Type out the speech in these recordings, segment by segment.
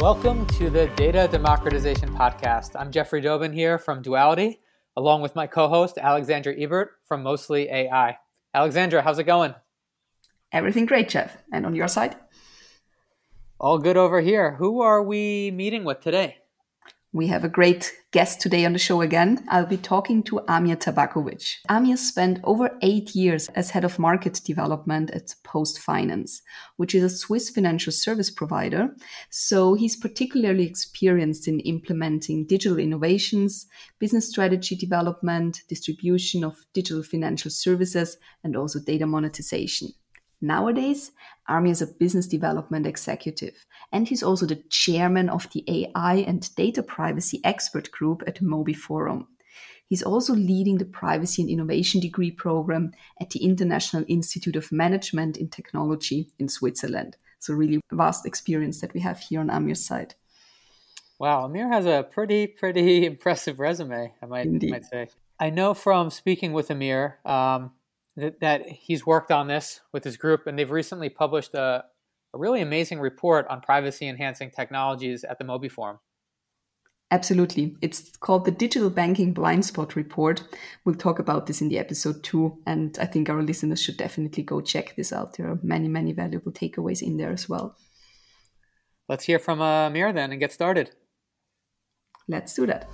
Welcome to the Data Democratization Podcast. I'm Jeffrey Dobin here from Duality, along with my co host, Alexandra Ebert from Mostly AI. Alexandra, how's it going? Everything great, Jeff. And on your side? All good over here. Who are we meeting with today? We have a great guest today on the show again. I'll be talking to Amir Tabakovic. Amir spent over eight years as head of market development at PostFinance, which is a Swiss financial service provider. So he's particularly experienced in implementing digital innovations, business strategy development, distribution of digital financial services, and also data monetization. Nowadays, Amir is a business development executive, and he's also the chairman of the AI and data privacy expert group at Mobey Forum. He's also leading the privacy and innovation degree program at the International Institute of Management in Technology in Switzerland. So, really vast experience that we have here on Amir's side. Wow, Amir has a pretty, pretty impressive resume, I might, might say. I know from speaking with Amir, um, that, that he's worked on this with his group, and they've recently published a, a really amazing report on privacy enhancing technologies at the Mobey Forum. Absolutely. It's called the Digital Banking Blind Spot Report. We'll talk about this in the episode too. And I think our listeners should definitely go check this out. There are many, many valuable takeaways in there as well. Let's hear from uh, Amir then and get started. Let's do that.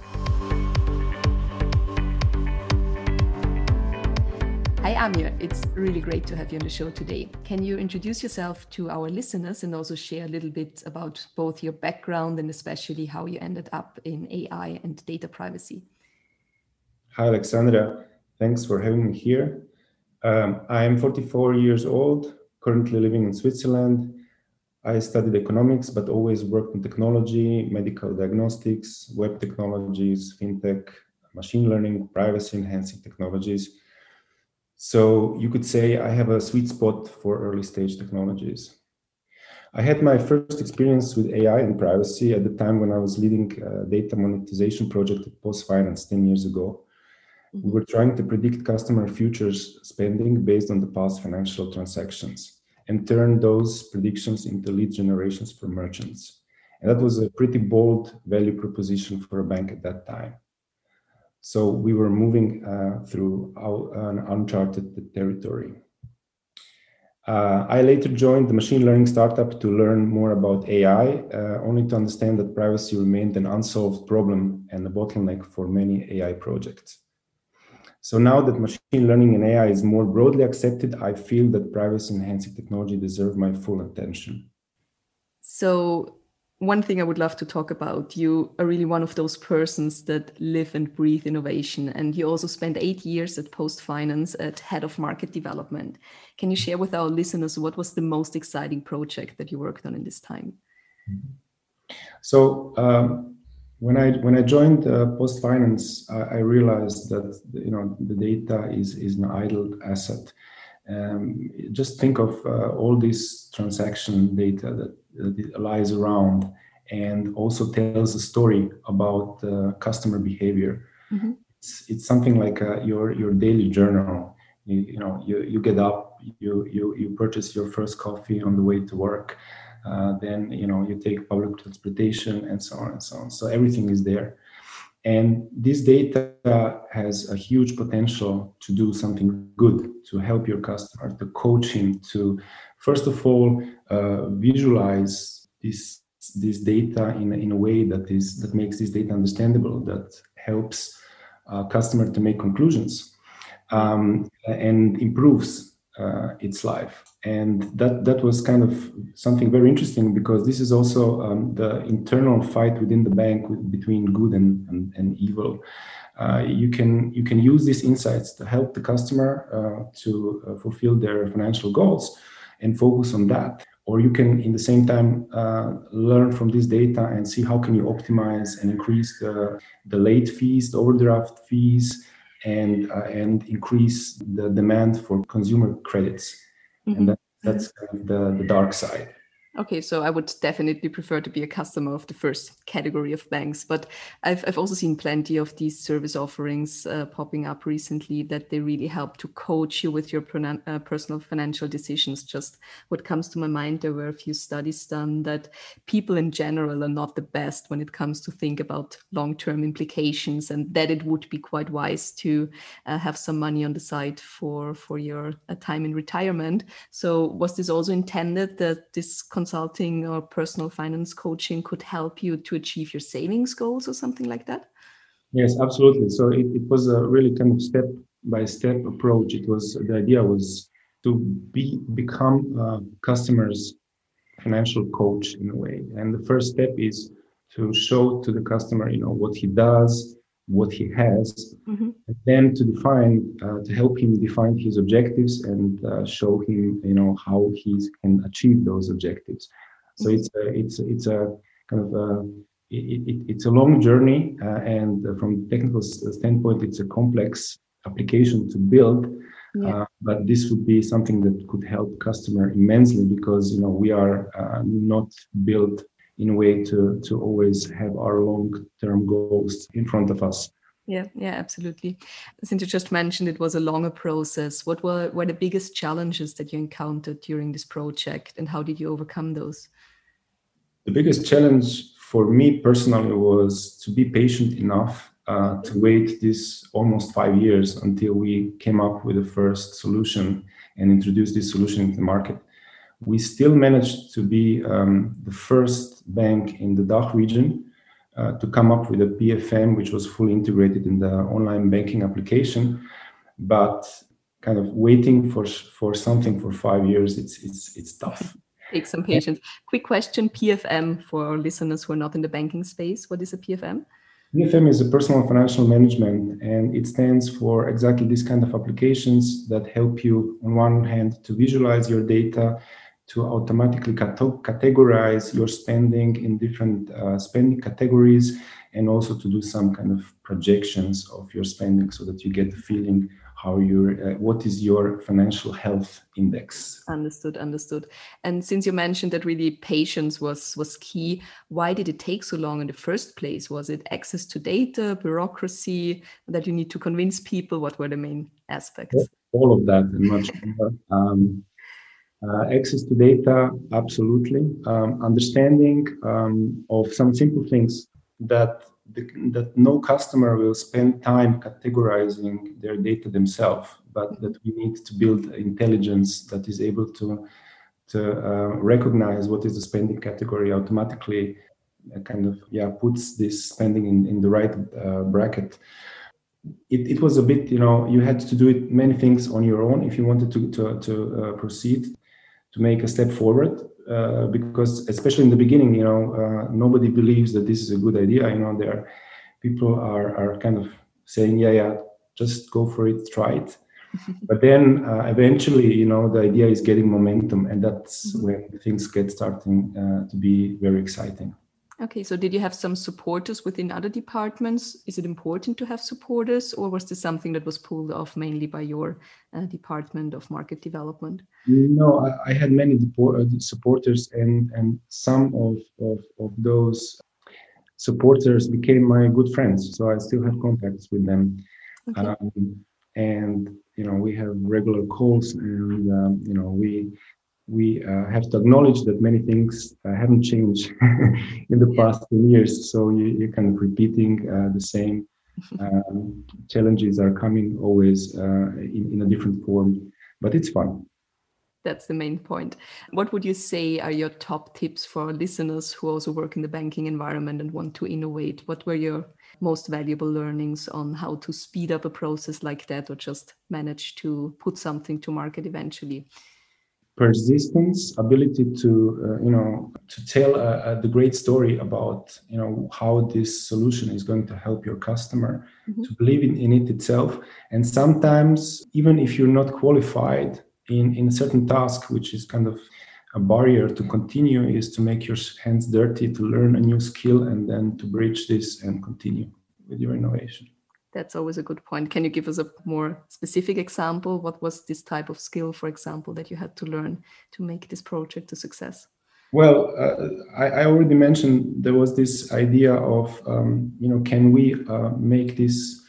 Hi, Amir. It's really great to have you on the show today. Can you introduce yourself to our listeners and also share a little bit about both your background and especially how you ended up in AI and data privacy? Hi, Alexandra. Thanks for having me here. Um, I'm 44 years old, currently living in Switzerland. I studied economics, but always worked in technology, medical diagnostics, web technologies, fintech, machine learning, privacy enhancing technologies so you could say I have a sweet spot for early stage technologies. I had my first experience with AI and privacy at the time when I was leading a data monetization project at PostFinance 10 years ago. We were trying to predict customer futures spending based on the past financial transactions and turn those predictions into lead generations for merchants. And that was a pretty bold value proposition for a bank at that time. So we were moving uh, through an uncharted territory. Uh, I later joined the machine learning startup to learn more about AI, uh, only to understand that privacy remained an unsolved problem and a bottleneck for many AI projects. So now that machine learning and AI is more broadly accepted, I feel that privacy enhancing technology deserve my full attention. So one thing I would love to talk about. You are really one of those persons that live and breathe innovation. And you also spent eight years at PostFinance at head of market development. Can you share with our listeners what was the most exciting project that you worked on in this time? So um, when I when I joined uh, PostFinance, I, I realized that you know the data is is an idle asset. Um, just think of uh, all this transaction data that lies around and also tells a story about uh, customer behavior. Mm-hmm. It's, it's something like uh, your your daily journal. You, you, know, you, you get up, you, you you purchase your first coffee on the way to work, uh, then you know you take public transportation and so on and so on. So everything is there, and this data has a huge potential to do something good to help your customer, to coach him, to first of all uh, visualize this this data in, in a way that is that makes this data understandable that helps a customer to make conclusions um, and improves uh, its life. And that that was kind of something very interesting because this is also um, the internal fight within the bank with, between good and, and, and evil. Uh, you can you can use these insights to help the customer uh, to uh, fulfill their financial goals and focus on that. Or you can in the same time uh, learn from this data and see how can you optimize and increase the, the late fees the overdraft fees and uh, and increase the demand for consumer credits. Mm-hmm. and that, that's kind of the, the dark side Okay, so I would definitely prefer to be a customer of the first category of banks, but I've, I've also seen plenty of these service offerings uh, popping up recently that they really help to coach you with your uh, personal financial decisions. Just what comes to my mind, there were a few studies done that people in general are not the best when it comes to think about long-term implications, and that it would be quite wise to uh, have some money on the side for for your uh, time in retirement. So was this also intended that this consulting or personal finance coaching could help you to achieve your savings goals or something like that? Yes, absolutely. So it, it was a really kind of step by step approach. It was the idea was to be become a customer's financial coach in a way. And the first step is to show to the customer, you know, what he does, what he has, mm-hmm. and then to define, uh, to help him define his objectives and uh, show him, you know, how he can achieve those objectives. So it's a, it's it's a kind of a, it, it, it's a long journey, uh, and from technical standpoint, it's a complex application to build. Yeah. Uh, but this would be something that could help customer immensely because you know we are uh, not built in a way to to always have our long term goals in front of us. Yeah yeah absolutely. Since you just mentioned it was a longer process what were were the biggest challenges that you encountered during this project and how did you overcome those? The biggest challenge for me personally was to be patient enough uh, to wait this almost five years until we came up with the first solution and introduced this solution into the market we still managed to be um, the first bank in the DACH region uh, to come up with a PFM, which was fully integrated in the online banking application. But kind of waiting for for something for five years, it's it's it's tough. Take some patience. Quick question: PFM for listeners who are not in the banking space. What is a PFM? PFM is a personal financial management, and it stands for exactly this kind of applications that help you, on one hand, to visualize your data to automatically categorize your spending in different uh, spending categories and also to do some kind of projections of your spending so that you get the feeling how your uh, what is your financial health index. Understood understood. And since you mentioned that really patience was was key why did it take so long in the first place? Was it access to data bureaucracy that you need to convince people? What were the main aspects? All of that and much more. Um, uh, access to data, absolutely. Um, understanding um, of some simple things that the, that no customer will spend time categorizing their data themselves, but that we need to build intelligence that is able to to uh, recognize what is the spending category automatically. Uh, kind of yeah puts this spending in, in the right uh, bracket. It, it was a bit you know you had to do it many things on your own if you wanted to to, to uh, proceed to make a step forward uh, because especially in the beginning you know uh, nobody believes that this is a good idea. You know there people are are kind of saying yeah yeah just go for it try it. But then uh, eventually you know the idea is getting momentum and that's mm-hmm. when things get starting uh, to be very exciting Okay, so did you have some supporters within other departments? Is it important to have supporters, or was this something that was pulled off mainly by your uh, department of market development? No, I, I had many uh, supporters, and and some of, of, of those supporters became my good friends. So I still have contacts with them, okay. um, and you know we have regular calls, and um, you know we we uh, have to acknowledge that many things uh, haven't changed in the past 10 years. So you, are kind of repeating uh, the same um, challenges are coming always uh, in, in a different form, but it's fun. That's the main point. What would you say are your top tips for listeners who also work in the banking environment and want to innovate? What were your most valuable learnings on how to speed up a process like that or just manage to put something to market eventually? Persistence ability to uh, you know to tell uh, the great story about you know how this solution is going to help your customer mm-hmm. to believe in, in it itself and sometimes even if you're not qualified in in a certain task which is kind of a barrier to continue is to make your hands dirty to learn a new skill and then to bridge this and continue with your innovation that's always a good point. Can you give us a more specific example? What was this type of skill, for example, that you had to learn to make this project a success? Well, uh, I, I, already mentioned there was this idea of, um, you know, can we uh, make this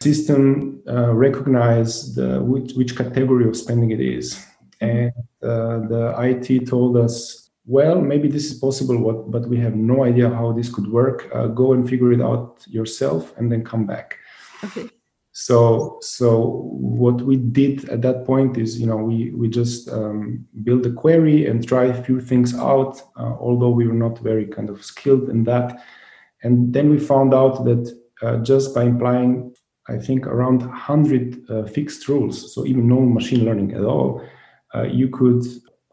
system uh, recognize the which, which category of spending it is? And uh, the IT told us, well, maybe this is possible, but we have no idea how this could work. Uh, go and figure it out yourself, and then come back. Okay. So so what we did at that point is you know we we just um, build a query and try a few things out uh, although we were not very kind of skilled in that. And then we found out that uh, just by implying i think around 100 uh, fixed rules so even no machine learning at all uh, you could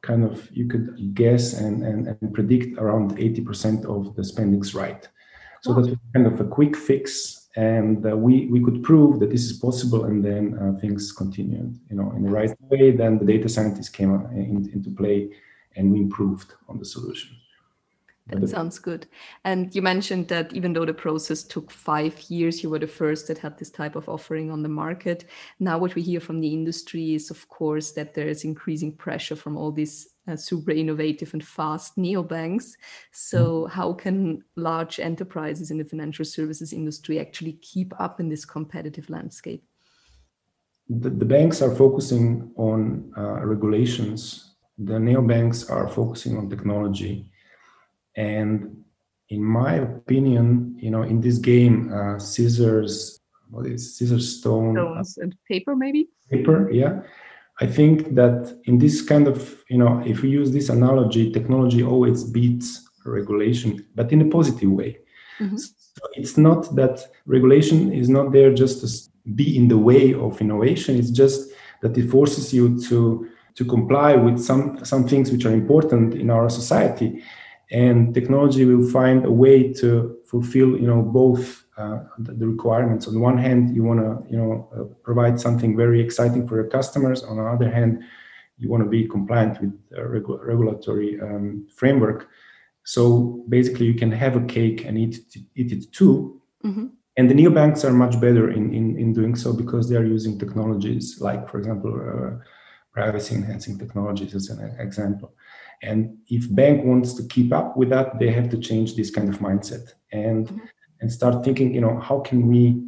kind of you could guess and, and, and predict around 80% of the spendings right. So wow. that was kind of a quick fix and uh, we we could prove that this is possible and then uh, things continued you know in the right way then the data scientists came uh, in, into play and we improved on the solution that sounds good. And you mentioned that even though the process took five years, you were the first that had this type of offering on the market. Now, what we hear from the industry is, of course, that there is increasing pressure from all these uh, super innovative and fast neobanks. So, mm-hmm. how can large enterprises in the financial services industry actually keep up in this competitive landscape? The, the banks are focusing on uh, regulations. The neobanks are focusing on technology, and in my opinion, you know, in this game, uh, scissors, what is scissors, stone, stones, and paper, maybe paper, yeah I think that in this kind of, you know, if we use this analogy, technology always beats regulation, but in a positive way. Mm-hmm. So it's not that regulation is not there just to be in the way of innovation. It's just that it forces you to to comply with some some things which are important in our society, and technology will find a way to fulfill, you know, both the, the, requirements. On one hand, you want to you know uh, provide something very exciting for your customers. On the other hand, you want to be compliant with regu- regulatory um, framework. So basically, you can have a cake and eat it, eat it too. Mm-hmm. And the neobanks are much better in, in, in doing so because they are using technologies like, for example, uh, privacy enhancing technologies as an example. And if bank wants to keep up with that, they have to change this kind of mindset. And mm-hmm and start thinking, you know, how can we,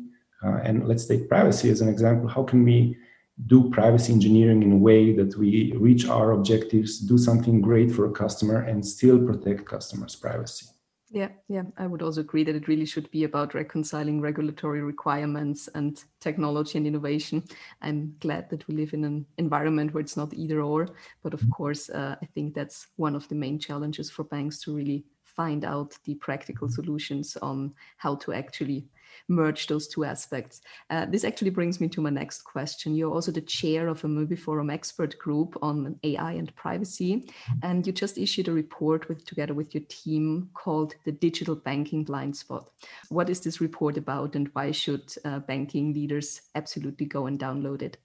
uh, and let's take privacy as an example, how can we do privacy engineering in a way that we reach our objectives, do something great for a customer, and still protect customers' privacy? Yeah, yeah, I would also agree that it really should be about reconciling regulatory requirements and technology and innovation. I'm glad that we live in an environment where it's not either or, but of course, uh, I think that's one of the main challenges for banks to really find out the practical solutions on how to actually merge those two aspects. Uh, this actually brings me to my next question. You're also the chair of a Mobey Forum expert group on AI and privacy, and you just issued a report with together with your team called the Digital Banking Blind Spot. What is this report about, and why should uh, banking leaders absolutely go and download it?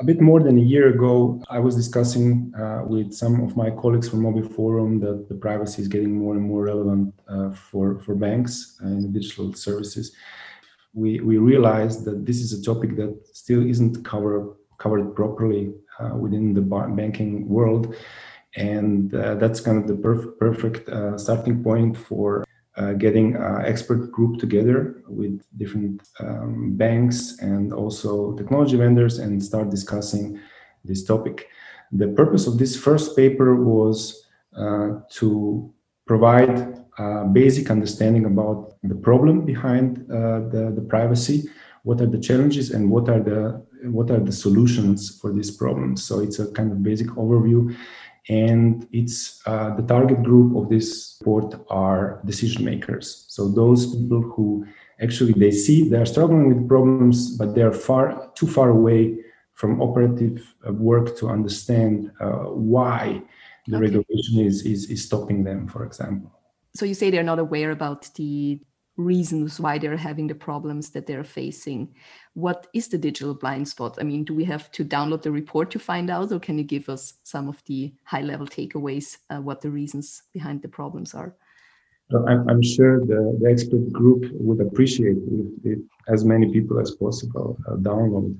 A bit more than a year ago, I was discussing uh, with some of my colleagues from Mobile Forum that the privacy is getting more and more relevant uh, for, for banks and digital services. We, we realized that this is a topic that still isn't cover, covered properly uh, within the banking world. And uh, that's kind of the perf- perfect uh, starting point for uh, getting an expert group together with different um, banks and also technology vendors and start discussing this topic. The purpose of this first paper was uh, to provide a basic understanding about the problem behind uh, the, the privacy, what are the challenges and what are the what are the solutions for these problems. So it's a kind of basic overview and it's uh, the target group of this report are decision makers so those people who actually they see they're struggling with problems but they're far too far away from operative uh, work to understand uh, why the okay. regulation is, is is stopping them for example so you say they're not aware about the reasons why they're having the problems that they're facing. What is the digital blind spot? I mean, do we have to download the report to find out, or can you give us some of the high level takeaways, uh, what the reasons behind the problems are? I'm, sure the, the, expert group would appreciate if, if, as many people as possible uh, download.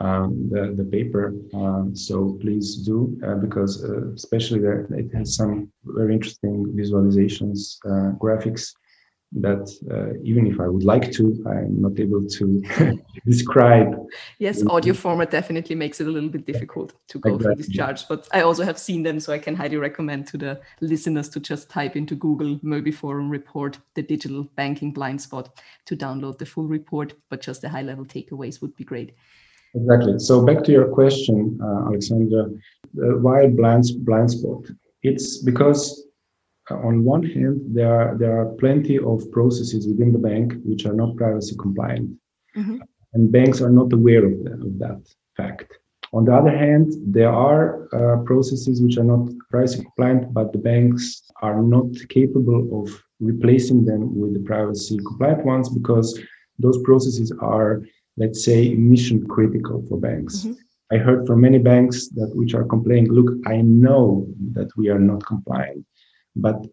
um, the, the paper. Um, so please do, uh, because uh, especially there, it has some very interesting visualizations, uh, graphics that uh, even if I would like to, I'm not able to describe. Yes, audio format definitely makes it a little bit difficult to go exactly. through these charts, but I also have seen them, so I can highly recommend to the listeners to just type into Google Mobey Forum report the digital banking blind spot to download the full report, but just the high level takeaways would be great. Exactly. So back to your question, uh, Alexandra, uh, why blind blind spot? It's because on one hand, there are, there are plenty of processes within the bank which are not privacy compliant. Mm-hmm. And banks are not aware of, the, of, that fact. On the other hand, there are uh, processes which are not privacy compliant, but the banks are not capable of replacing them with the privacy compliant ones because those processes are, let's say, mission critical for banks. Mm-hmm. I heard from many banks that which are complaining, look, I know that we are not compliant but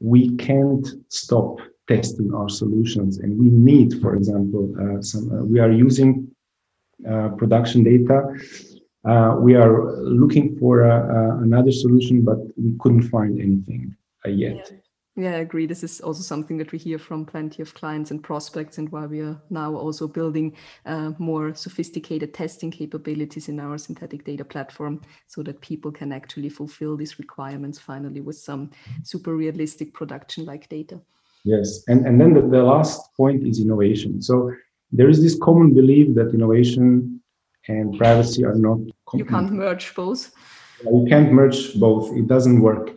we can't stop testing our solutions. And we need for example uh, some uh, we are using uh, production data. Uh, we are looking for uh, uh, another solution but we couldn't find anything yet. Yeah. Yeah, I agree. This is also something that we hear from plenty of clients and prospects, and why we are now also building uh, more sophisticated testing capabilities in our synthetic data platform so that people can actually fulfill these requirements finally with some super realistic production like data. Yes. And, and then the, the last point is innovation. So there is this common belief that innovation and privacy are not. You can't merge both. You can't merge both, it doesn't work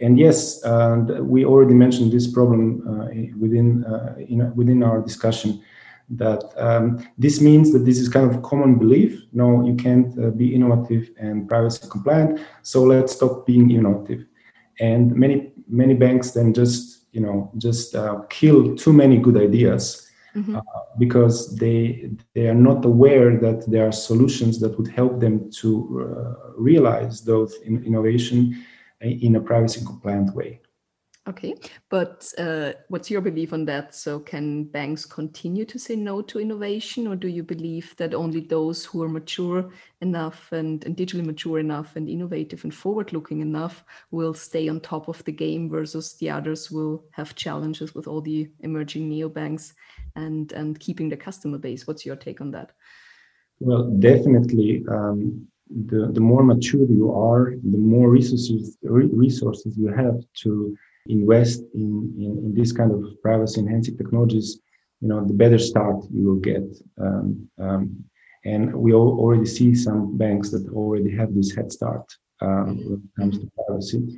and yes, and we already mentioned this problem uh, within uh, in, within our discussion. That um, this means that this is kind of common belief. No, you can't uh, be innovative and privacy compliant. So let's stop being innovative. And many many banks then just you know just uh, kill too many good ideas Mm-hmm. Uh, because they they are not aware that there are solutions that would help them to uh, realize those in, innovation in a privacy compliant way. Okay, but uh, what's your belief on that? So, can banks continue to say no to innovation, or do you believe that only those who are mature enough and, and digitally mature enough and innovative and forward looking enough will stay on top of the game versus the others will have challenges with all the emerging neobanks and, and keeping the customer base? What's your take on that? Well, definitely. Um, the, the more mature you are, the more resources resources you have to invest in, in, in this kind of privacy enhancing technologies, you know, the better start you will get. Um, um, and we already see some banks that already have this head start um, when it comes to privacy.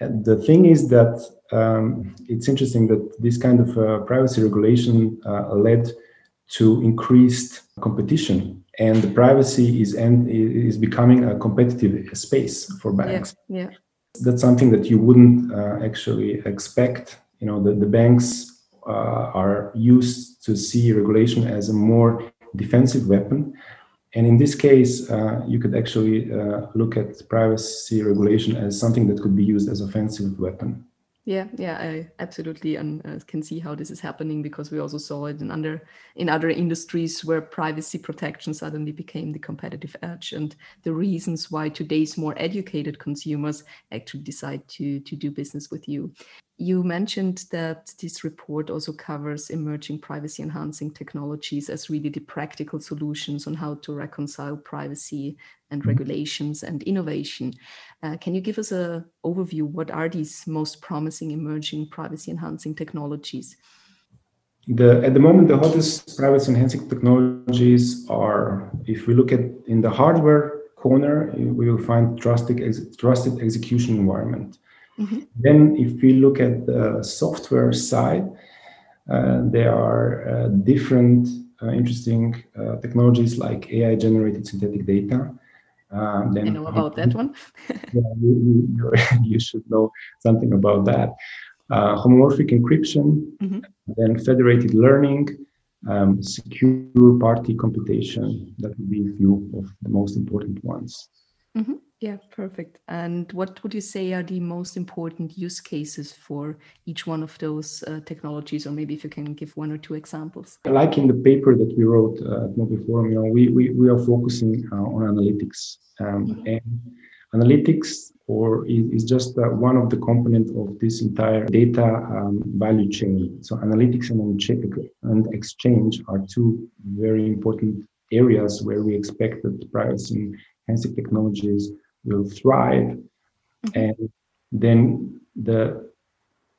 And the thing is that um, it's interesting that this kind of uh, privacy regulation uh, led to increased competition and the privacy is and is becoming a competitive space for banks. Yeah, yeah. That's something that you wouldn't uh, actually expect. You know, the, the banks uh, are used to see regulation as a more defensive weapon. And in this case, uh, you could actually uh, look at privacy regulation as something that could be used as offensive weapon. Yeah, yeah, I absolutely and uh, can see how this is happening because we also saw it in under in other industries where privacy protection suddenly became the competitive edge and the reasons why today's more educated consumers actually decide to to do business with you. You mentioned that this report also covers emerging privacy enhancing technologies as really the practical solutions on how to reconcile privacy and mm-hmm. regulations and innovation. Uh, can you give us an overview? What are these most promising emerging privacy enhancing technologies? The, at the moment, the hottest privacy enhancing technologies are, if we look at in the hardware corner, we will find trusted, ex, trusted execution environment. Mm-hmm. Then, if we look at the software side, uh, there are uh, different uh, interesting uh, technologies like AI generated synthetic data. Um, then I know about that one. yeah, you, you, you, should know something about that. Uh, homomorphic encryption, mm-hmm. then federated learning, um, secure party computation. That would be a few of the most important ones. Mm-hmm. Yeah, perfect. And what would you say are the most important use cases for each one of those uh, technologies, or maybe if you can give one or two examples? Like in the paper that we wrote uh, at Mobile Forum, you know, we, we, we are focusing uh, on analytics. Um, mm-hmm. And analytics or is, just uh, one of the components of this entire data um, value chain. So analytics and, and exchange are two very important areas where we expect that privacy enhancing technologies will thrive. Mm-hmm. And then the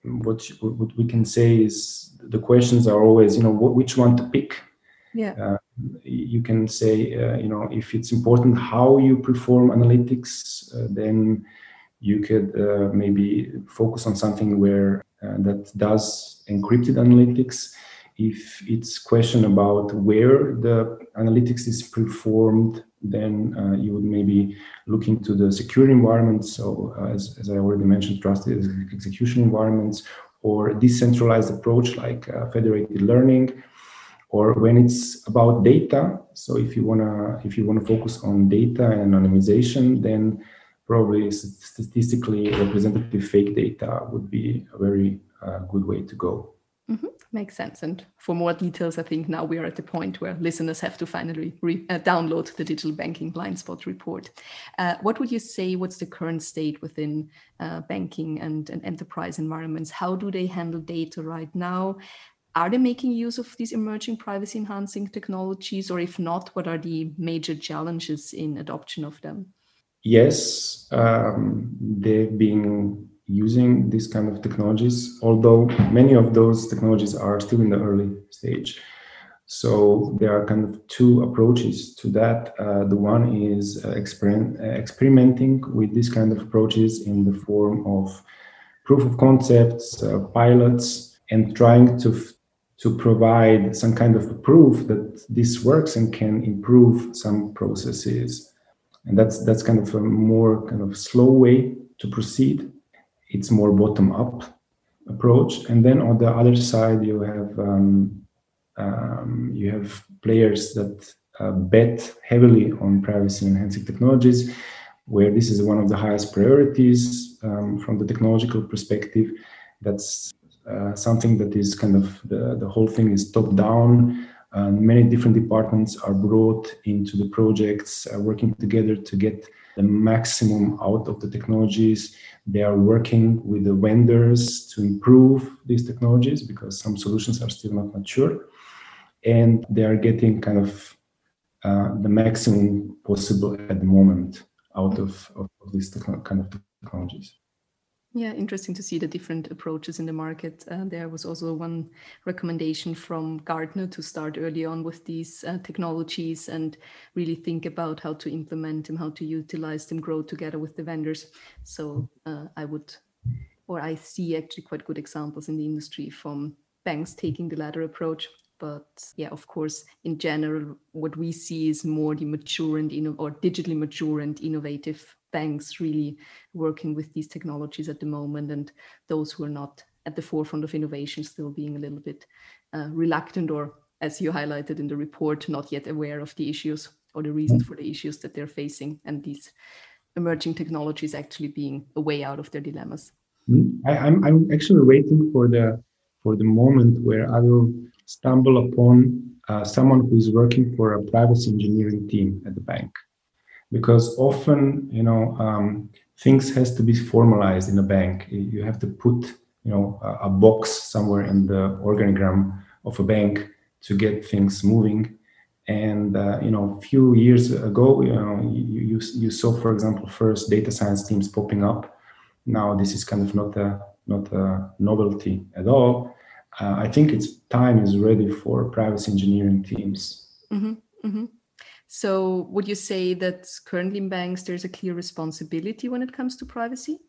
what what we can say is the questions are always you know which one to pick. Yeah. Uh, you can say uh, you know if it's important how you perform analytics, uh, then you could uh, maybe focus on something where uh, that does encrypted analytics if it's question about where the analytics is performed then uh, you would maybe look into the secure environments. So uh, as, as I already mentioned, trusted execution environments or decentralized approach like uh, federated learning or when it's about data. So if you wanna if you wanna focus on data and anonymization, then probably statistically representative fake data would be a very uh, good way to go. Mm-hmm. Makes sense. And for more details, I think now we are at the point where listeners have to finally re- uh, download the digital banking blind spot report. Uh, what would you say? What's the current state within uh, banking and, and enterprise environments? How do they handle data right now? Are they making use of these emerging privacy enhancing technologies? Or if not, what are the major challenges in adoption of them? Yes, um, they've been using these kind of technologies, although many of those technologies are still in the early stage. So there are kind of two approaches to that. Uh, the one is uh, exper- uh, experimenting with these kind of approaches in the form of proof of concepts, uh, pilots, and trying to f- to provide some kind of proof that this works and can improve some processes. And that's that's kind of a more kind of slow way to proceed it's more bottom up approach. And then on the other side you have um, um, you have players that uh, bet heavily on privacy enhancing technologies where this is one of the highest priorities um, from the technological perspective. That's uh, something that is kind of the, the whole thing is top down and many different departments are brought into the projects uh, working together to get the maximum out of the technologies they are working with the vendors to improve these technologies because some solutions are still not mature. And they are getting kind of uh, the maximum possible at the moment out of, of, of these kind of technologies. Yeah, interesting to see the different approaches in the market. Uh, there was also one recommendation from Gartner to start early on with these uh, technologies and really think about how to implement them, how to utilize them, grow together with the vendors. So uh, I would, or I see actually quite good examples in the industry from banks taking the latter approach. But yeah, of course, in general, what we see is more the mature and inno- or digitally mature and innovative banks really working with these technologies at the moment and those who are not at the forefront of innovation still being a little bit uh, reluctant or as you highlighted in the report not yet aware of the issues or the reasons for the issues that they're facing and these emerging technologies actually being a way out of their dilemmas. Hmm. I, I'm, I'm actually waiting for the for the moment where i will stumble upon uh, someone who is working for a privacy engineering team at the bank because often you know um, things has to be formalized in a bank. You have to put you know a, a, box somewhere in the organigram of a bank to get things moving. And uh, you know a few years ago you know you, you, you saw for example first data science teams popping up. Now this is kind of not a not a novelty at all. Uh, i think it's time is ready for privacy engineering teams. Mm-hmm, mm-hmm. So, would you say that currently in banks there's a clear responsibility when it comes to privacy?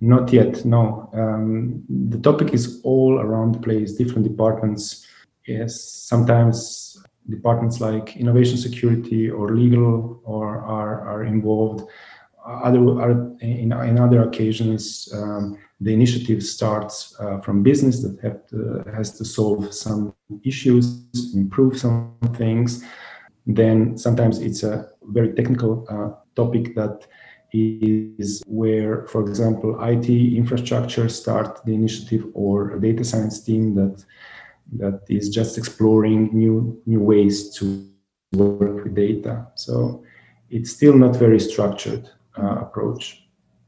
Not yet, no. Um, the topic is all around the place, different departments. Yes, sometimes departments like innovation security or legal or are, are involved. Other are in, in other occasions, um, the initiative starts uh, from business that to, has to solve some issues, improve some things then sometimes it's a very technical uh, topic that is where, for example, IT infrastructure start the initiative or a data science team that that is just exploring new new ways to work with data. So it's still not very structured uh, approach.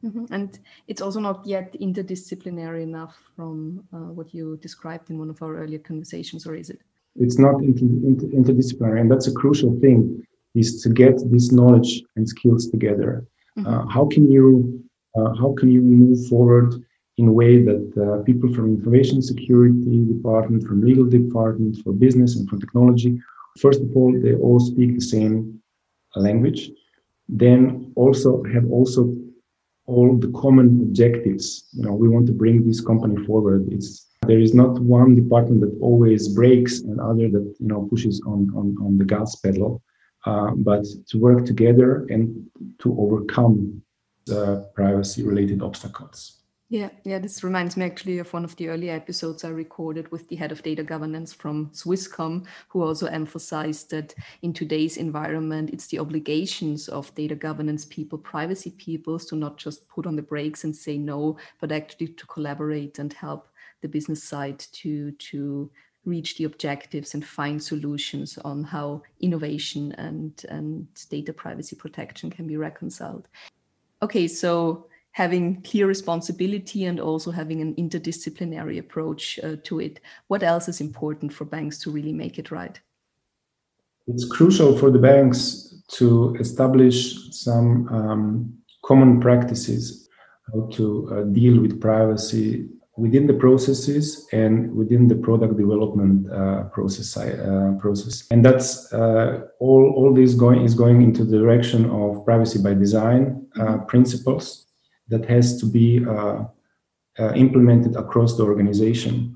Mm-hmm. And it's also not yet interdisciplinary enough from uh, what you described in one of our earlier conversations, or is it? It's not inter- inter- interdisciplinary, and that's a crucial thing: is to get this knowledge and skills together. Mm-hmm. Uh, how can you uh, how can you move forward in a way that uh, people from information security department, from legal department, for business and for technology, first of all, they all speak the same language. Then also have also all the common objectives. You know, we want to bring this company forward. It's there is not one department that always breaks and other that you know pushes on on, on the gas pedal, uh, but to work together and to overcome the privacy related obstacles. Yeah, yeah, this reminds me actually of one of the early episodes I recorded with the head of data governance from Swisscom, who also emphasized that in today's environment, it's the obligations of data governance people, privacy people, to not just put on the brakes and say no, but actually to collaborate and help the business side to to reach the objectives and find solutions on how innovation and and data privacy protection can be reconciled. Okay, so having clear responsibility and also having an interdisciplinary approach uh, to it. What else is important for banks to really make it right? It's crucial for the banks to establish some um, common practices how to uh, deal with privacy within the processes and within the product development uh, process uh, process. And that's uh, all all this going is going into the direction of privacy by design uh, principles that has to be uh, uh, implemented across the organization.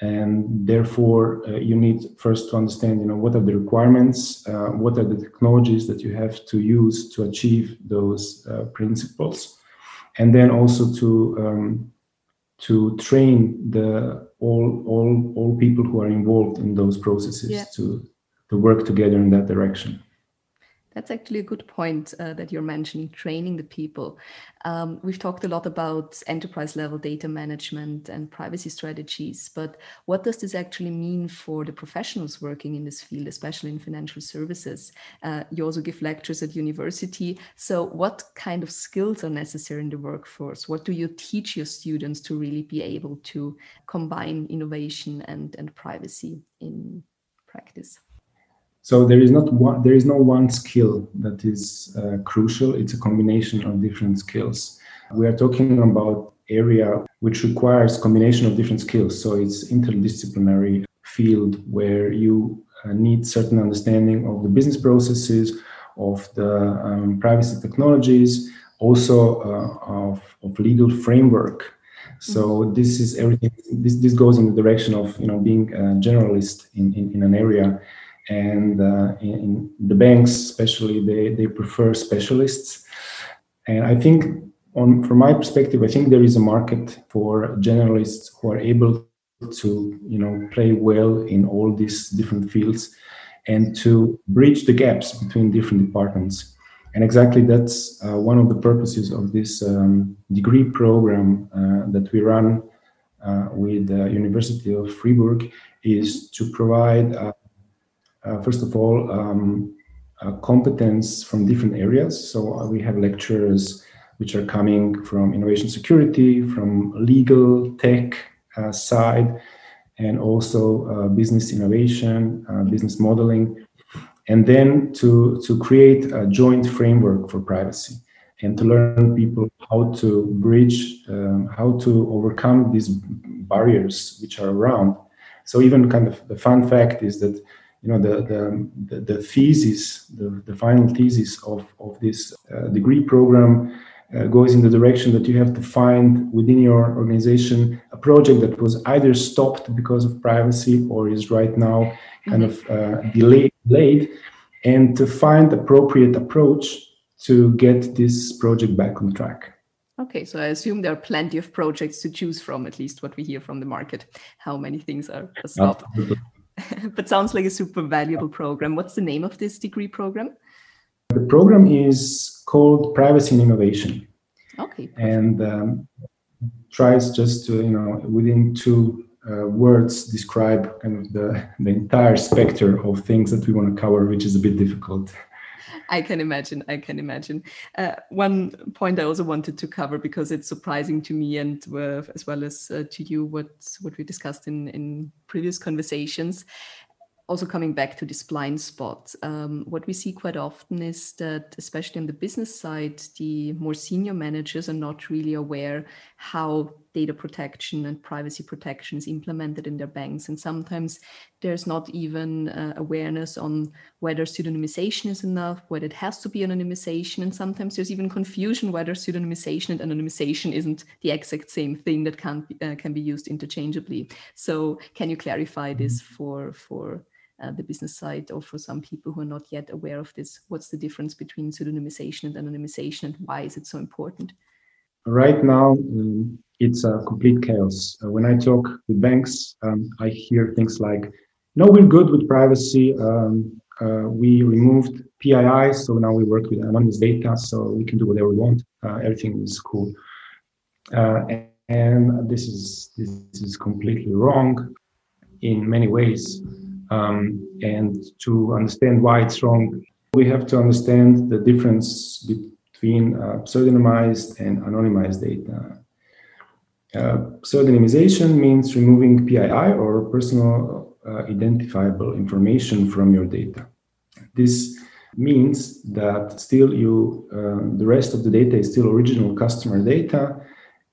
And therefore you need first to understand you know what are the requirements what are the technologies that you have to use to achieve those principles. And then also to um, to train the all all all people who are involved in those processes yeah. to to work together in that direction that's actually a good point uh, that you're mentioning, training the people. Um, we've talked a lot about enterprise level data management and privacy strategies, but what does this actually mean for the professionals working in this field, especially in financial services? Uh, you also give lectures at university. So, what kind of skills are necessary in the workforce? What do you teach your students to really be able to combine innovation and, and privacy in practice? So there is not one, there is no one skill that is uh, crucial. It's a combination of different skills. We are talking about area which requires combination of different skills. So it's interdisciplinary field where you uh, need certain understanding of the business processes, of the um, privacy technologies, also uh, of, of legal framework. So mm-hmm. this is everything. This this goes in the direction of you know being a generalist in, in, in an area and uh, in, the banks especially they, they prefer specialists. And i think on from my perspective i think there is a market for generalists who are able to you know play well in all these different fields and to bridge the gaps between different departments. And exactly that's uh, one of the purposes of this um, degree program uh, that we run uh, with the university of Freiburg is to provide uh, uh, first of all, um, competence from different areas. So uh, we have lecturers which are coming from innovation security, from legal tech uh, side, and also business innovation, business modeling, and then to, to create a joint framework for privacy and to learn people how to bridge, um, how to overcome these barriers which are around. So even kind of the fun fact is that you know the the, the, the thesis the, the final thesis of, of this uh, degree program uh, goes in the direction that you have to find within your organization a project that was either stopped because of privacy or is right now kind mm-hmm. of uh, delayed, delayed and to find appropriate approach to get this project back on track Okay, so I assume there are plenty of projects to choose from, at least what we hear from the market. How many things are stopped? but sounds like a super valuable program. What's the name of this degree program? The program is called Privacy and Innovation. Okay. Perfect. And um, tries just to, you know, within two uh, words describe kind of the, the entire spectrum of things that we want to cover, which is a bit difficult. I can imagine. I can imagine. Uh, one point I also wanted to cover because it's surprising to me and uh, as well as uh, to you what what we discussed in in previous conversations also coming back to this blind spot, um, what we see quite often is that, especially on the business side, the more senior managers are not really aware how data protection and privacy protection is implemented in their banks. And sometimes there's not even uh, awareness on whether pseudonymization is enough, whether it has to be anonymization. And sometimes there's even confusion whether pseudonymization and anonymization isn't the exact same thing that can be, uh, can be used interchangeably. So, can you clarify this mm-hmm. for for uh, the business side or for some people who are not yet aware of this what's the difference between pseudonymization and anonymization and why is it so important right now um, it's a complete chaos. Uh, when i talk with banks um, i hear things like no we're good with privacy. Um, uh, we removed pii so now we work with anonymous data so we can do whatever we want. Uh, everything is cool. Uh, and, and this is this is completely wrong in many ways. Um, and to understand why it's wrong, we have to understand the difference between uh, pseudonymized and anonymized data. Uh, pseudonymization means removing PII or personal uh, identifiable information from your data. This means that still you uh, the rest of the data is still original customer data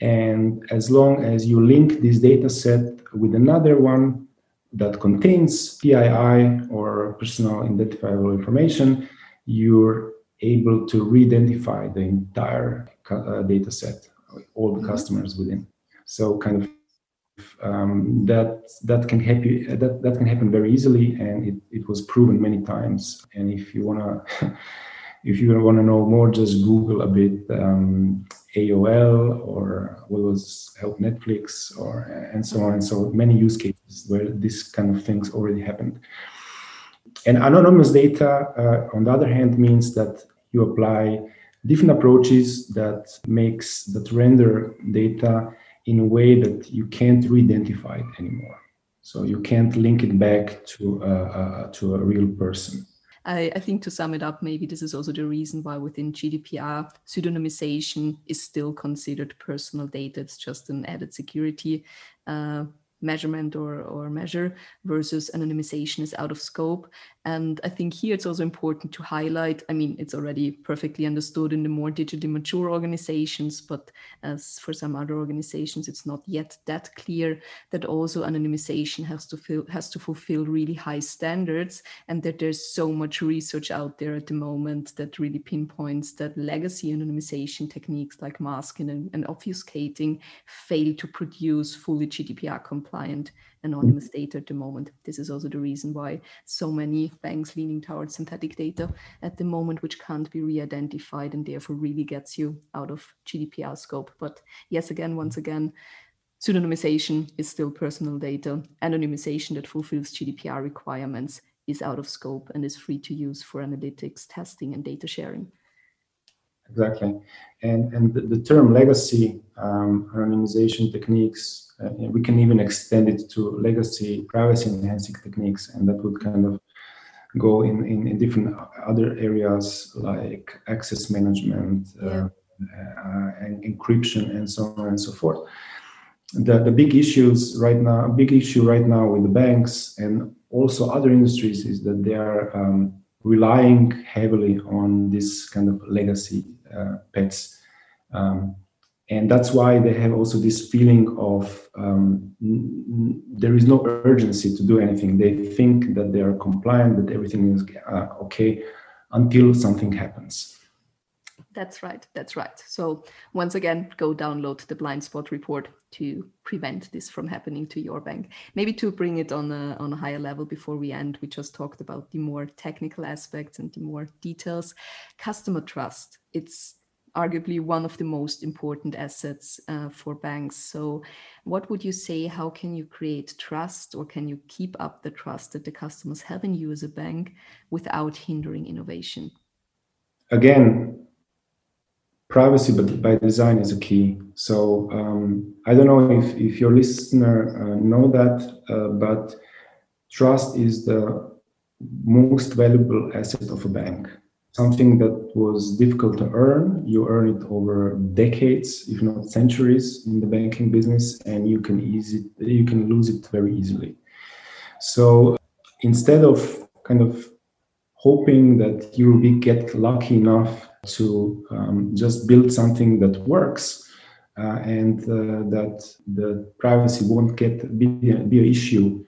and as long as you link this data set with another one that contains PII or personal identifiable information, you're able to re-identify the entire uh, data set, all the mm-hmm. customers within. So kind of um, that that can happen that that can happen very easily, and it, it was proven many times. And if you wanna if you want to know more, just Google a bit um, AOL or what was help Netflix or and so on and so many use cases where this kind of things already happened. And anonymous data, uh, on the other hand, means that you apply different approaches that makes that render data in a way that you can't re-identify it anymore. So you can't link it back to uh, uh, to a real person. I, I, think to sum it up, maybe this is also the reason why within GDPR, pseudonymization is still considered personal data. It's just an added security uh, measurement or, or measure versus anonymization is out of scope. And I think here it's also important to highlight, I mean, it's already perfectly understood in the more digitally mature organizations, but as for some other organizations, it's not yet that clear that also anonymization has to feel, has to fulfill really high standards and that there's so much research out there at the moment that really pinpoints that legacy anonymization techniques like masking and, and obfuscating fail to produce fully GDPR compliant anonymous data at the moment. This is also the reason why so many banks leaning towards synthetic data at the moment, which can't be re-identified and therefore really gets you out of GDPR scope. But yes, again, once again, pseudonymization is still personal data. Anonymization that fulfills GDPR requirements is out of scope and is free to use for analytics, testing, and data sharing. Exactly. And, and the, the term legacy um, anonymization techniques uh, we can even extend it to legacy privacy enhancing techniques, and that would kind of go in, in, in different other areas like access management uh, yeah. uh, and encryption and so on and so forth. The, the big issues right now, big issue right now with the banks and also other industries is that they are um, relying heavily on this kind of legacy pets. Um, and that's why they have also this feeling of um, n- there is no urgency to do anything they think that they are compliant that everything is uh, okay until something happens that's right that's right so once again go download the blind spot report to prevent this from happening to your bank maybe to bring it on a, on a higher level before we end we just talked about the more technical aspects and the more details customer trust it's arguably one of the most important assets uh, for banks. So, what would you say? How can you create trust or can you keep up the trust that the customers have in you as a bank without hindering innovation? Again, privacy but by design is a key. So, um, I don't know if, if your listener uh, know that, uh, but trust is the most valuable asset of a bank something that was difficult to earn. You earn it over decades, if not centuries, in the banking business, and you can easy you can lose it very easily. So instead of kind of hoping that you will be get lucky enough to um, just build something that works uh, and uh, that the privacy won't get be, be an issue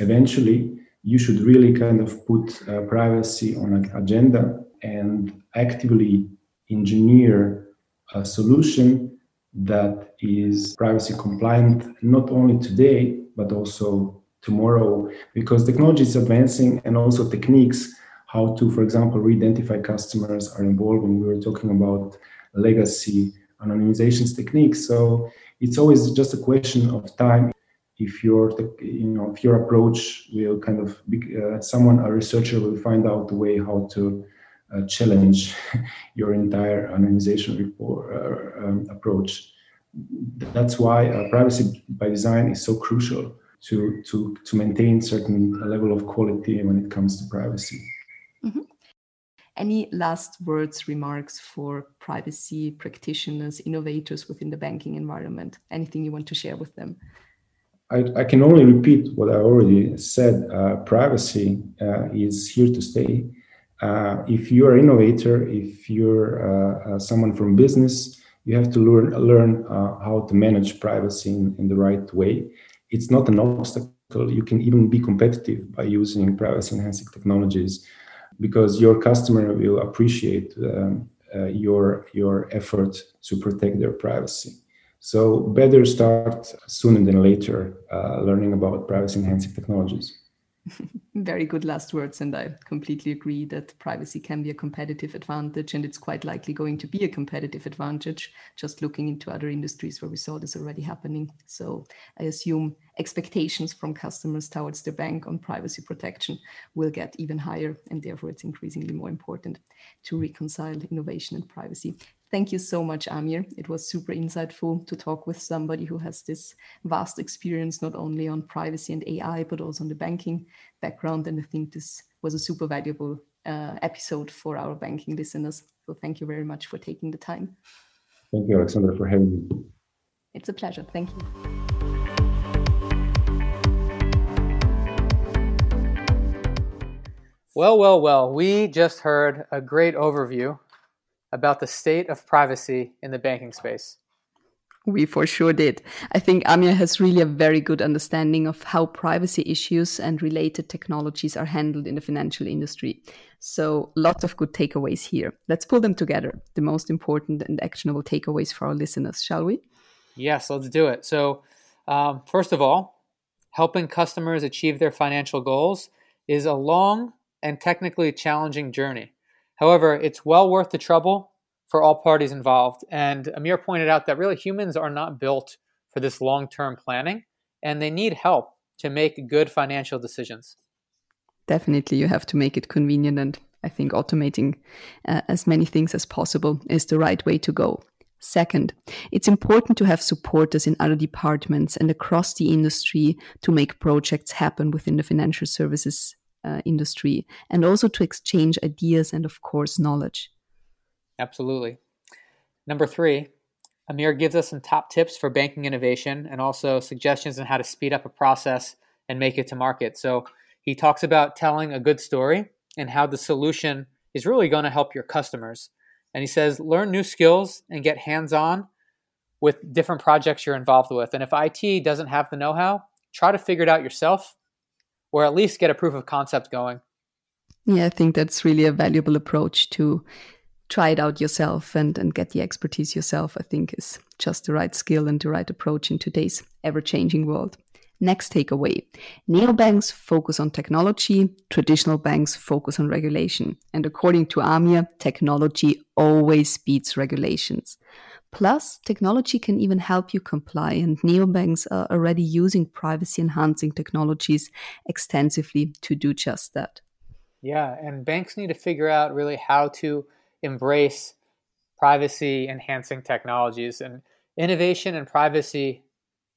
eventually. You should really kind of put uh, privacy on an agenda and actively engineer a solution that is privacy compliant not only today but also tomorrow. Because technology is advancing and also techniques how to for example re-identify customers are involved when we were talking about legacy anonymizations techniques so it's always just a question of time if your you know if your approach will kind of be, uh, someone a researcher will find out the way how to uh, challenge your entire anonymization report, uh, um, approach. That's why uh, privacy by design is so crucial to, to, to maintain certain level of quality when it comes to privacy. Mm-hmm. Any last words, remarks for privacy practitioners, innovators within the banking environment? Anything you want to share with them? I, I can only repeat what I already said. Uh, privacy uh, is here to stay uh, if you're an innovator, if you're uh, uh, someone from business, you have to learn learn uh, how to manage privacy in, in, the right way. It's not an obstacle. You can even be competitive by using privacy enhancing technologies, because your customer will appreciate um, uh, your your effort to protect their privacy. So better start sooner than later uh, learning about privacy enhancing technologies. Very good last words. And I completely agree that privacy can be a competitive advantage. And it's quite likely going to be a competitive advantage, just looking into other industries where we saw this already happening. So I assume expectations from customers towards the bank on privacy protection will get even higher. And therefore, it's increasingly more important to reconcile innovation and privacy. Thank you so much, Amir. It was super insightful to talk with somebody who has this vast experience, not only on privacy and AI, but also on the banking background. And I think this was a super valuable uh, episode for our banking listeners. So thank you very much for taking the time. Thank you, Alexandra, for having me. It's a pleasure. Thank you. Well, well, well, we just heard a great overview about the state of privacy in the banking space. We for sure did. I think Amir has really a very good understanding of how privacy issues and related technologies are handled in the financial industry. So, lots of good takeaways here. Let's pull them together, the most important and actionable takeaways for our listeners, shall we? Yes, let's do it. So, um, first of all, helping customers achieve their financial goals is a long and technically challenging journey. However, it's well worth the trouble for all parties involved. And Amir pointed out that really humans are not built for this long term planning and they need help to make good financial decisions. Definitely, you have to make it convenient. And I think automating uh, as many things as possible is the right way to go. Second, it's important to have supporters in other departments and across the industry to make projects happen within the financial services uh, industry and also to exchange ideas and, of course, knowledge. Absolutely. Number three, Amir gives us some top tips for banking innovation and also suggestions on how to speed up a process and make it to market. So he talks about telling a good story and how the solution is really going to help your customers. And he says, learn new skills and get hands on with different projects you're involved with. And if IT doesn't have the know how, try to figure it out yourself or at least get a proof of concept going. Yeah, I think that's really a valuable approach to try it out yourself and, and get the expertise yourself, I think is just the right skill and the right approach in today's ever changing world. Next takeaway neobanks focus on technology, traditional banks focus on regulation. And according to AMIR, technology always beats regulations. Plus, technology can even help you comply, and neobanks are already using privacy enhancing technologies extensively to do just that. Yeah, and banks need to figure out really how to embrace privacy enhancing technologies. And innovation and privacy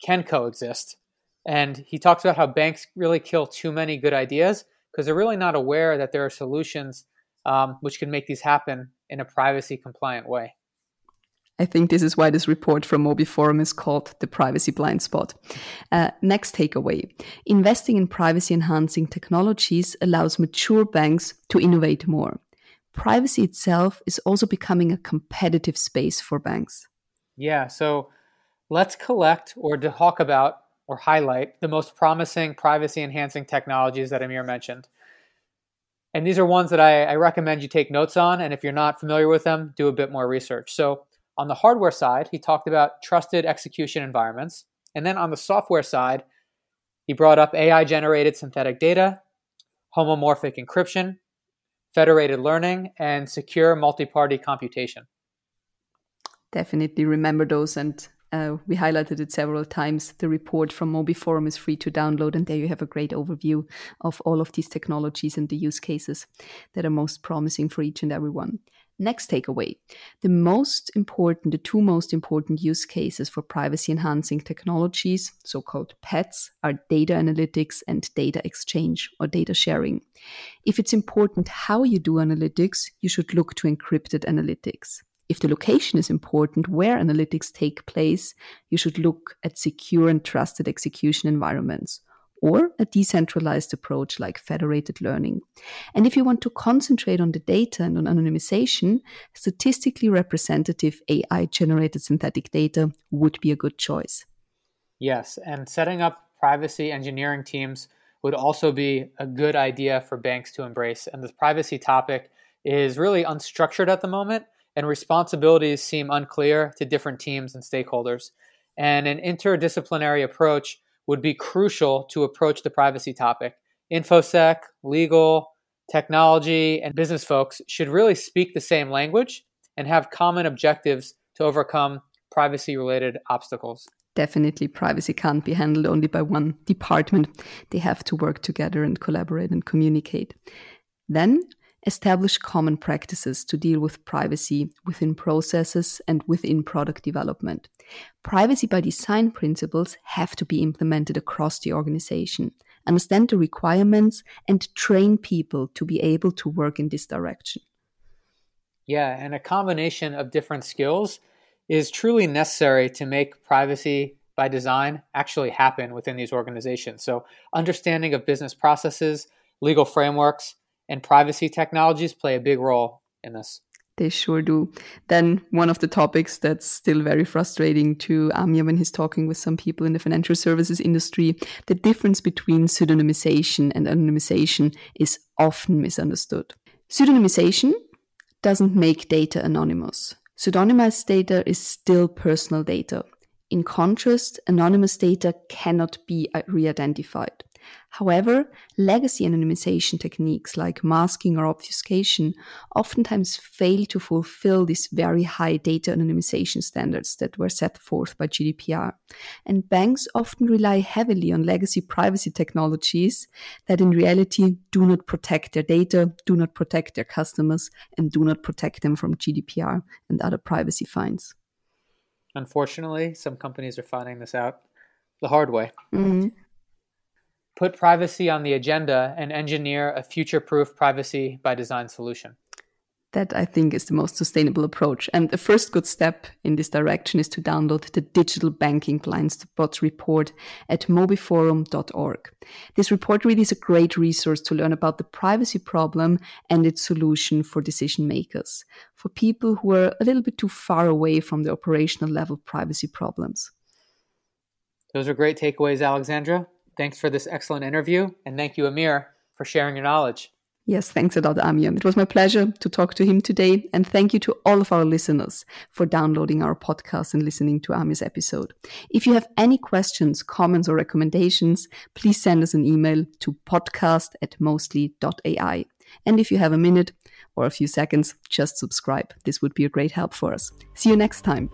can coexist. And he talks about how banks really kill too many good ideas because they're really not aware that there are solutions um, which can make these happen in a privacy compliant way. I think this is why this report from Mobey Forum is called the privacy blind spot. Uh, next takeaway investing in privacy enhancing technologies allows mature banks to innovate more. Privacy itself is also becoming a competitive space for banks. Yeah, so let's collect or talk about or highlight the most promising privacy enhancing technologies that Amir mentioned. And these are ones that I, I, recommend you take notes on. And if you're not familiar with them, do a bit more research. So, on the hardware side, he talked about trusted execution environments. And then on the software side, he brought up AI generated synthetic data, homomorphic encryption, federated learning, and secure multi party computation. Definitely remember those. And uh, we highlighted it several times. The report from Mobey Forum is free to download, and there you have a great overview of all of these technologies and the use cases that are most promising for each and every one. Next takeaway the most important, the two most important use cases for privacy enhancing technologies, so called PETs, are data analytics and data exchange or data sharing. If it's important how you do analytics, you should look to encrypted analytics. If the location is important where analytics take place, you should look at secure and trusted execution environments or a decentralized approach like federated learning. And if you want to concentrate on the data and on anonymization, statistically representative AI generated synthetic data would be a good choice. Yes, and setting up privacy engineering teams would also be a good idea for banks to embrace. And the privacy topic is really unstructured at the moment, and responsibilities seem unclear to different teams and stakeholders. And an interdisciplinary approach would be crucial to approach the privacy topic. InfoSec, legal, technology, and business folks should really speak the same language and have common objectives to overcome privacy related obstacles. Definitely, privacy can't be handled only by one department. They have to work together and collaborate and communicate. Then, establish common practices to deal with privacy within processes and within product development. Privacy by design principles have to be implemented across the organization. Understand the requirements and train people to be able to work in this direction. Yeah, and a combination of different skills is truly necessary to make privacy by design actually happen within these organizations. So, understanding of business processes, legal frameworks, and privacy technologies play a big role in this. They sure do. Then, one of the topics that's still very frustrating to um, Amir when he's talking with some people in the financial services industry the difference between pseudonymization and anonymization is often misunderstood. Pseudonymization doesn't make data anonymous. Pseudonymized data is still personal data. In contrast, anonymous data cannot be uh, re identified. However, legacy anonymization techniques like masking or obfuscation oftentimes fail to fulfill these very high data anonymization standards that were set forth by GDPR. And banks often rely heavily on legacy privacy technologies that in reality do not protect their data, do not protect their customers, and do not protect them from GDPR and other privacy fines. Unfortunately, some companies are finding this out the hard way. Mm-hmm put privacy on the agenda and engineer a future proof privacy by design solution. That I think is the most sustainable approach. And the first good step in this direction is to download the Digital Banking Blind Spots report at mobeyforum.org. This report really is a great resource to learn about the privacy problem and its solution for decision makers, for people who are a little bit too far away from the operational level privacy problems. Those are great takeaways, Alexandra. Thanks for this excellent interview, and thank you, Amir, for sharing your knowledge. Yes, thanks a lot, Amir. It was my pleasure to talk to him today. And thank you to all of our listeners for downloading our podcast and listening to Amir's episode. If you have any questions, comments, or recommendations, please send us an email to podcast at mostly.ai. And if you have a minute or a few seconds, just subscribe. This would be a great help for us. See you next time.